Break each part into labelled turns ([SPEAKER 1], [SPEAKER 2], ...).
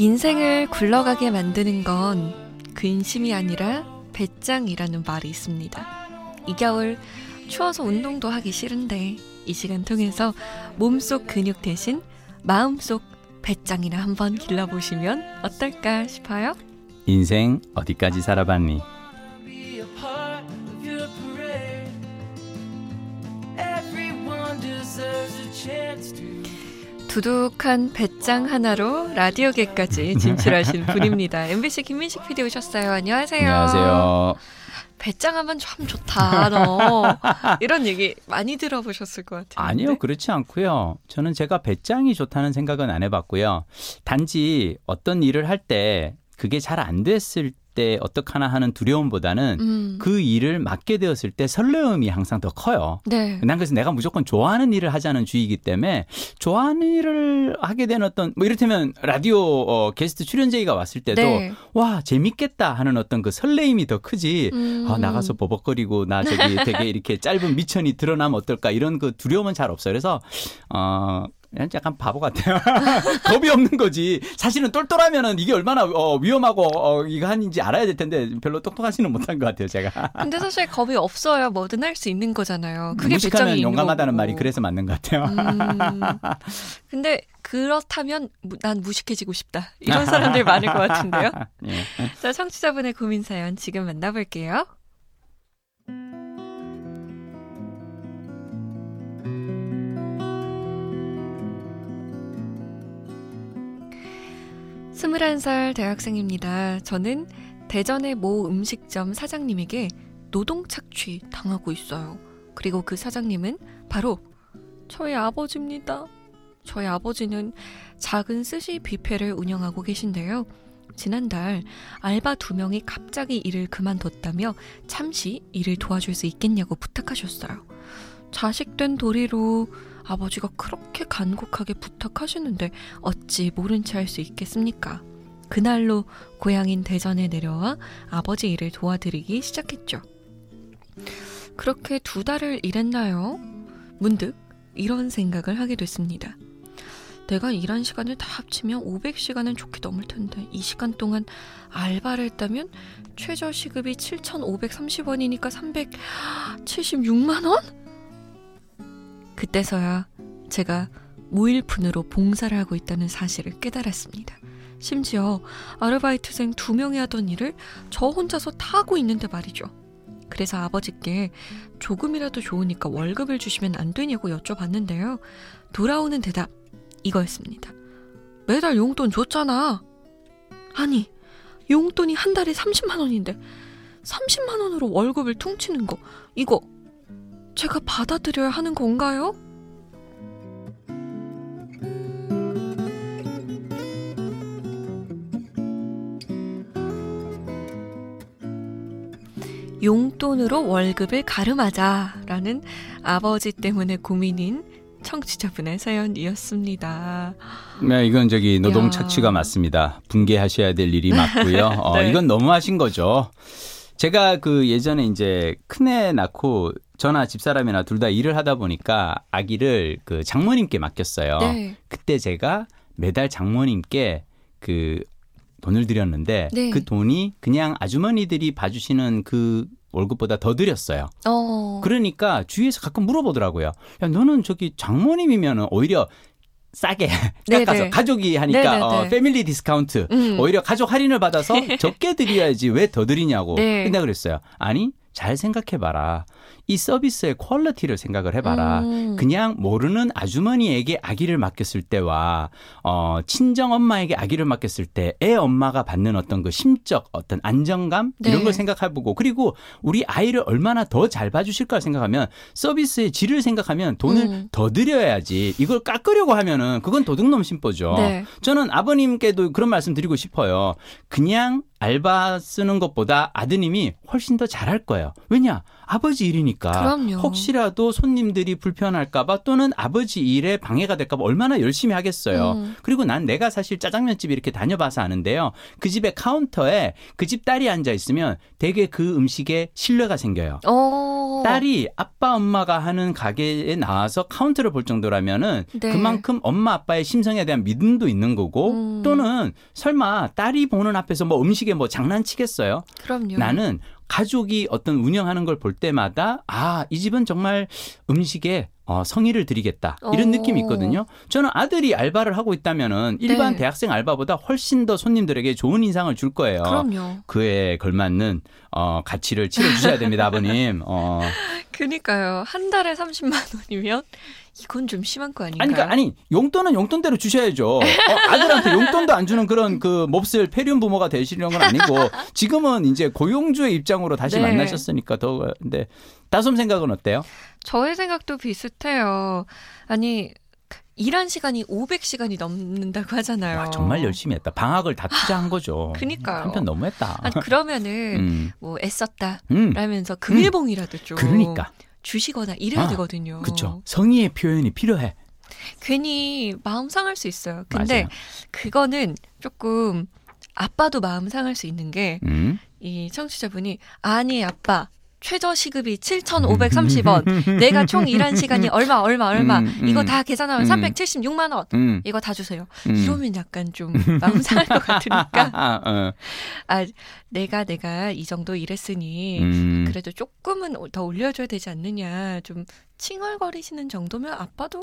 [SPEAKER 1] 인생을 굴러가게 만드는 건 근심이 아니라 배짱이라는 말이 있습니다. 이 겨울 추워서 운동도 하기 싫은데 이 시간 통해서 몸속 근육 대신 마음속 배짱이나 한번 길러보시면 어떨까 싶어요.
[SPEAKER 2] 인생 어디까지 살아봤니?
[SPEAKER 1] 두둑한 배짱 하나로 라디오계까지 진출하신 분입니다. MBC 김민식 PD 오셨어요. 안녕하세요.
[SPEAKER 2] 안녕하세요.
[SPEAKER 1] 배짱 하면 참 좋다, 너. 이런 얘기 많이 들어보셨을 것 같아요.
[SPEAKER 2] 아니요, 그렇지 않고요. 저는 제가 배짱이 좋다는 생각은 안 해봤고요. 단지 어떤 일을 할 때 그게 잘 안 됐을 때 어떡하나 하는 두려움보다는
[SPEAKER 1] 음.
[SPEAKER 2] 그 일을 맡게 되었을 때 설레움이 항상 더 커요.
[SPEAKER 1] 네.
[SPEAKER 2] 난 그래서 내가 무조건 좋아하는 일을 하자는 주의이기 때문에 좋아하는 일을 하게 된 어떤 뭐 이를테면 라디오 어, 게스트 출연제의가 왔을 때도
[SPEAKER 1] 네.
[SPEAKER 2] 와 재밌겠다 하는 어떤 그 설레임이 더 크지
[SPEAKER 1] 음.
[SPEAKER 2] 아, 나가서 버벅거리고 나 저기 되게 이렇게 짧은 미천이 드러나면 어떨까 이런 그 두려움은 잘 없어요. 그래서 어 약간 바보 같아요. 겁이 없는 거지. 사실은 똘똘하면은 이게 얼마나 어, 위험하고 어, 이거 한인지 알아야 될 텐데 별로 똑똑하지는 못한 것 같아요, 제가.
[SPEAKER 1] 근데 사실 겁이 없어야 뭐든 할 수 있는 거잖아요. 그게 배짱이
[SPEAKER 2] 용감하다는. 말이 그래서 맞는 것 같아요.
[SPEAKER 1] 음, 근데 그렇다면 무- 난 무식해지고 싶다. 이런 사람들 많을 것 같은데요.
[SPEAKER 2] 예.
[SPEAKER 1] 자, 청취자분의 고민 사연 지금 만나볼게요. 스물한 살 대학생입니다. 저는 대전의 모 음식점 사장님에게 노동 착취 당하고 있어요. 그리고 그 사장님은 바로 저희 아버지입니다. 저희 아버지는 작은 스시 뷔페를 운영하고 계신데요. 지난달 알바 두 명이 갑자기 일을 그만뒀다며 잠시 일을 도와줄 수 있겠냐고 부탁하셨어요. 자식된 도리로 아버지가 그렇게 간곡하게 부탁하시는데 어찌 모른 채 할 수 있겠습니까? 그날로 고향인 대전에 내려와 아버지 일을 도와드리기 시작했죠. 그렇게 두 달을 일했나요? 문득 이런 생각을 하게 됐습니다. 내가 일한 시간을 다 합치면 500시간은 좋게 넘을 텐데 이 시간 동안 알바를 했다면 최저 시급이 7,530원이니까 376만 원? 그때서야 제가 무일푼으로 봉사를 하고 있다는 사실을 깨달았습니다. 심지어 아르바이트생 두 명이 하던 일을 저 혼자서 다 하고 있는데 말이죠. 그래서 아버지께 조금이라도 좋으니까 월급을 주시면 안 되냐고 여쭤봤는데요. 돌아오는 대답 이거였습니다. 매달 용돈 줬잖아. 아니, 용돈이 한 달에 30만 원인데 30만 원으로 월급을 퉁치는 거 이거 제가 받아들여야 하는 건가요? 용돈으로 월급을 가름하자라는 아버지 때문에 고민인 청취자분의 사연이었습니다.
[SPEAKER 2] 네, 이건 저기 노동
[SPEAKER 1] 야.
[SPEAKER 2] 착취가 맞습니다. 붕괴하셔야 될 일이 맞고요. 어,
[SPEAKER 1] 네.
[SPEAKER 2] 이건 너무하신 거죠. 제가 그 예전에 이제 큰애 낳고 저나 집사람이나 둘 다 일을 하다 보니까 아기를 그 장모님께 맡겼어요.
[SPEAKER 1] 네.
[SPEAKER 2] 그때 제가 매달 장모님께 그 돈을 드렸는데
[SPEAKER 1] 네.
[SPEAKER 2] 그 돈이 그냥 아주머니들이 봐주시는 그 월급보다 더 드렸어요.
[SPEAKER 1] 어.
[SPEAKER 2] 그러니까 주위에서 가끔 물어보더라고요. 야, 너는 저기 장모님이면은 오히려 싸게
[SPEAKER 1] 네네.
[SPEAKER 2] 깎아서 가족이 하니까
[SPEAKER 1] 네네네.
[SPEAKER 2] 어, family discount
[SPEAKER 1] 음.
[SPEAKER 2] 오히려 가족 할인을 받아서 적게 드려야지 왜 더 드리냐고
[SPEAKER 1] 네.
[SPEAKER 2] 근데 그랬어요. 아니 잘 생각해봐라. 이 서비스의 quality를 생각을 해봐라.
[SPEAKER 1] 음.
[SPEAKER 2] 그냥 모르는 아주머니에게 아기를 맡겼을 때와 어, 친정 엄마에게 아기를 맡겼을 때 애 엄마가 받는 어떤 그 심적 어떤 안정감
[SPEAKER 1] 네.
[SPEAKER 2] 이런 걸 생각해보고 그리고 우리 아이를 얼마나 더 잘 봐주실까 생각하면 서비스의 질을 생각하면 돈을
[SPEAKER 1] 음.
[SPEAKER 2] 더 드려야지 이걸 깎으려고 하면은 그건 도둑놈 심보죠.
[SPEAKER 1] 네.
[SPEAKER 2] 저는 아버님께도 그런 말씀 드리고 싶어요. 그냥 알바 쓰는 것보다 아드님이 훨씬 더 잘할 거예요. 왜냐? 아버지 일이니까.
[SPEAKER 1] 그럼요.
[SPEAKER 2] 혹시라도 손님들이 불편할까봐 또는 아버지 일에 방해가 될까봐 얼마나 열심히 하겠어요.
[SPEAKER 1] 음.
[SPEAKER 2] 그리고 난 내가 사실 짜장면 집 이렇게 다녀봐서 아는데요. 그 집의 카운터에 그 집 딸이 앉아 있으면 되게 그 음식에 신뢰가 생겨요.
[SPEAKER 1] 어.
[SPEAKER 2] 딸이 아빠 엄마가 하는 가게에 나와서 카운터를 볼 정도라면은
[SPEAKER 1] 네.
[SPEAKER 2] 그만큼 엄마 아빠의 심성에 대한 믿음도 있는 거고
[SPEAKER 1] 음.
[SPEAKER 2] 또는 설마 딸이 보는 앞에서 뭐 음식에 뭐 장난치겠어요?
[SPEAKER 1] 그럼요.
[SPEAKER 2] 나는 가족이 어떤 운영하는 걸 볼 때마다 아, 이 집은 정말 음식에 어, 성의를 들이겠다. 이런
[SPEAKER 1] 오.
[SPEAKER 2] 느낌이 있거든요. 저는 아들이 알바를 하고 있다면은 일반
[SPEAKER 1] 네.
[SPEAKER 2] 대학생 알바보다 훨씬 더 손님들에게 좋은 인상을 줄 거예요.
[SPEAKER 1] 그럼요.
[SPEAKER 2] 그에 걸맞는 어, 가치를 치러 주셔야 됩니다, 아버님. 어.
[SPEAKER 1] 그니까요. 한 달에 30만 원이면 이건 좀 심한 거 아닌가요?
[SPEAKER 2] 아니, 그러니까 아니 용돈은 용돈대로 주셔야죠. 어, 아들한테 용돈도 안 주는 그런 그 몹쓸 폐륜 부모가 되시려는 건 아니고 지금은 이제 고용주의 입장으로 다시
[SPEAKER 1] 네.
[SPEAKER 2] 만나셨으니까 더 근데 따솜 생각은 어때요?
[SPEAKER 1] 저의 생각도 비슷해요. 아니 일한 시간이 500시간이 넘는다고 하잖아요.
[SPEAKER 2] 와, 정말 열심히 했다. 방학을 다 투자한 거죠.
[SPEAKER 1] 그니까요.
[SPEAKER 2] 한편 너무했다.
[SPEAKER 1] 아니 그러면은
[SPEAKER 2] 음.
[SPEAKER 1] 뭐 애썼다
[SPEAKER 2] 음.
[SPEAKER 1] 라면서 금일봉이라도 좀
[SPEAKER 2] 그러니까
[SPEAKER 1] 주시거나 이래야
[SPEAKER 2] 아,
[SPEAKER 1] 되거든요.
[SPEAKER 2] 그렇죠. 성의의 표현이 필요해.
[SPEAKER 1] 괜히 마음 상할 수 있어요. 근데
[SPEAKER 2] 맞아요.
[SPEAKER 1] 그거는 조금 아빠도 마음 상할 수 있는 게이
[SPEAKER 2] 음.
[SPEAKER 1] 청취자분이 아니 아빠 최저 시급이 7,530원. 내가 총 일한 시간이 얼마 얼마 얼마.
[SPEAKER 2] 음, 음.
[SPEAKER 1] 이거 다 계산하면
[SPEAKER 2] 음.
[SPEAKER 1] 376만 원.
[SPEAKER 2] 음.
[SPEAKER 1] 이거 다 주세요.
[SPEAKER 2] 음.
[SPEAKER 1] 이러면 약간 좀 마음 상할 것 같으니까
[SPEAKER 2] 아, 어.
[SPEAKER 1] 아 내가 내가 이 정도 일했으니
[SPEAKER 2] 음.
[SPEAKER 1] 그래도 조금은 더 올려 줘야 되지 않느냐. 좀 칭얼거리시는 정도면 아빠도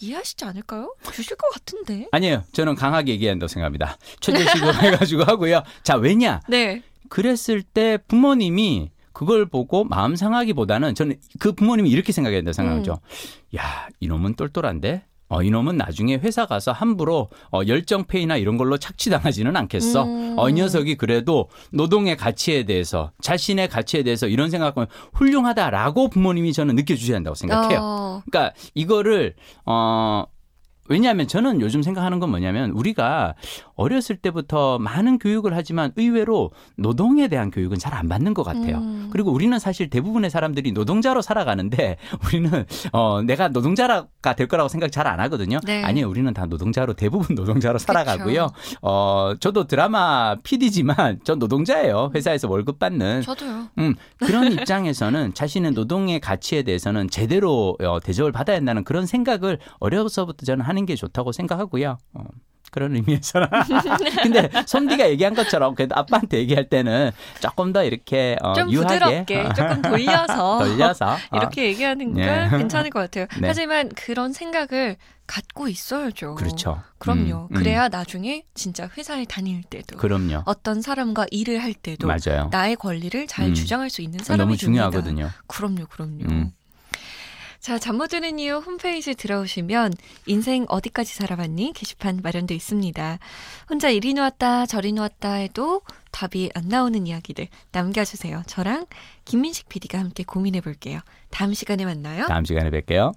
[SPEAKER 1] 이해하시지 않을까요? 주실 것 같은데.
[SPEAKER 2] 아니에요. 저는 강하게 얘기한다고 생각합니다. 최저시급 해가지고 하고요. 자, 왜냐?
[SPEAKER 1] 네.
[SPEAKER 2] 그랬을 때 부모님이 그걸 보고 마음 상하기보다는 저는 그 부모님이 이렇게 생각해야 된다고 생각하죠.
[SPEAKER 1] 음.
[SPEAKER 2] 야, 이놈은 똘똘한데? 어, 이놈은 나중에 회사 가서 함부로 어, 열정페이나 이런 걸로 착취당하지는 않겠어.
[SPEAKER 1] 음.
[SPEAKER 2] 어, 이 녀석이 그래도 노동의 가치에 대해서 자신의 가치에 대해서 이런 생각하면 훌륭하다라고 부모님이 저는 느껴주셔야 한다고 생각해요.
[SPEAKER 1] 어,
[SPEAKER 2] 그러니까 이거를 어 왜냐하면 저는 요즘 생각하는 건 뭐냐면 우리가 어렸을 때부터 많은 교육을 하지만 의외로 노동에 대한 교육은 잘 안 받는 것 같아요.
[SPEAKER 1] 음.
[SPEAKER 2] 그리고 우리는 사실 대부분의 사람들이 노동자로 살아가는데 우리는 어 내가 노동자가 될 거라고 생각 잘 안 하거든요.
[SPEAKER 1] 네.
[SPEAKER 2] 아니요, 우리는 다 노동자로 대부분 노동자로 살아가고요. 어 저도 드라마 PD지만 전 노동자예요. 회사에서 월급 받는.
[SPEAKER 1] 저도요.
[SPEAKER 2] 음, 그런 입장에서는 자신의 노동의 가치에 대해서는 제대로 어, 대접을 받아야 한다는 그런 생각을 어려서부터 저는 하는 게 좋다고 생각하고요. 어, 그런 의미에서는. 근데 손디가 얘기한 것처럼 그래도 아빠한테 얘기할 때는 조금 더 이렇게 어,
[SPEAKER 1] 좀
[SPEAKER 2] 유하게
[SPEAKER 1] 부드럽게
[SPEAKER 2] 어,
[SPEAKER 1] 조금 돌려서
[SPEAKER 2] 돌려서 어,
[SPEAKER 1] 이렇게 얘기하는 건
[SPEAKER 2] 네.
[SPEAKER 1] 괜찮을 것 같아요.
[SPEAKER 2] 네.
[SPEAKER 1] 하지만 그런 생각을 갖고 있어야죠.
[SPEAKER 2] 그렇죠.
[SPEAKER 1] 그럼요.
[SPEAKER 2] 음, 음.
[SPEAKER 1] 그래야 나중에 진짜 회사에 다닐 때도
[SPEAKER 2] 그럼요.
[SPEAKER 1] 어떤 사람과 일을 할 때도
[SPEAKER 2] 맞아요.
[SPEAKER 1] 나의 권리를 잘
[SPEAKER 2] 음.
[SPEAKER 1] 주장할 수 있는 사람이
[SPEAKER 2] 너무
[SPEAKER 1] 됩니다.
[SPEAKER 2] 중요하거든요.
[SPEAKER 1] 그럼요, 그럼요.
[SPEAKER 2] 음.
[SPEAKER 1] 자, 잠 못 드는 이유 홈페이지 들어오시면 인생 어디까지 살아봤니 게시판 마련돼 있습니다. 혼자 이리 놓았다 저리 놓았다 해도 답이 안 나오는 이야기들 남겨주세요. 저랑 김민식 PD가 함께 고민해 볼게요. 다음 시간에 만나요.
[SPEAKER 2] 다음 시간에 뵐게요.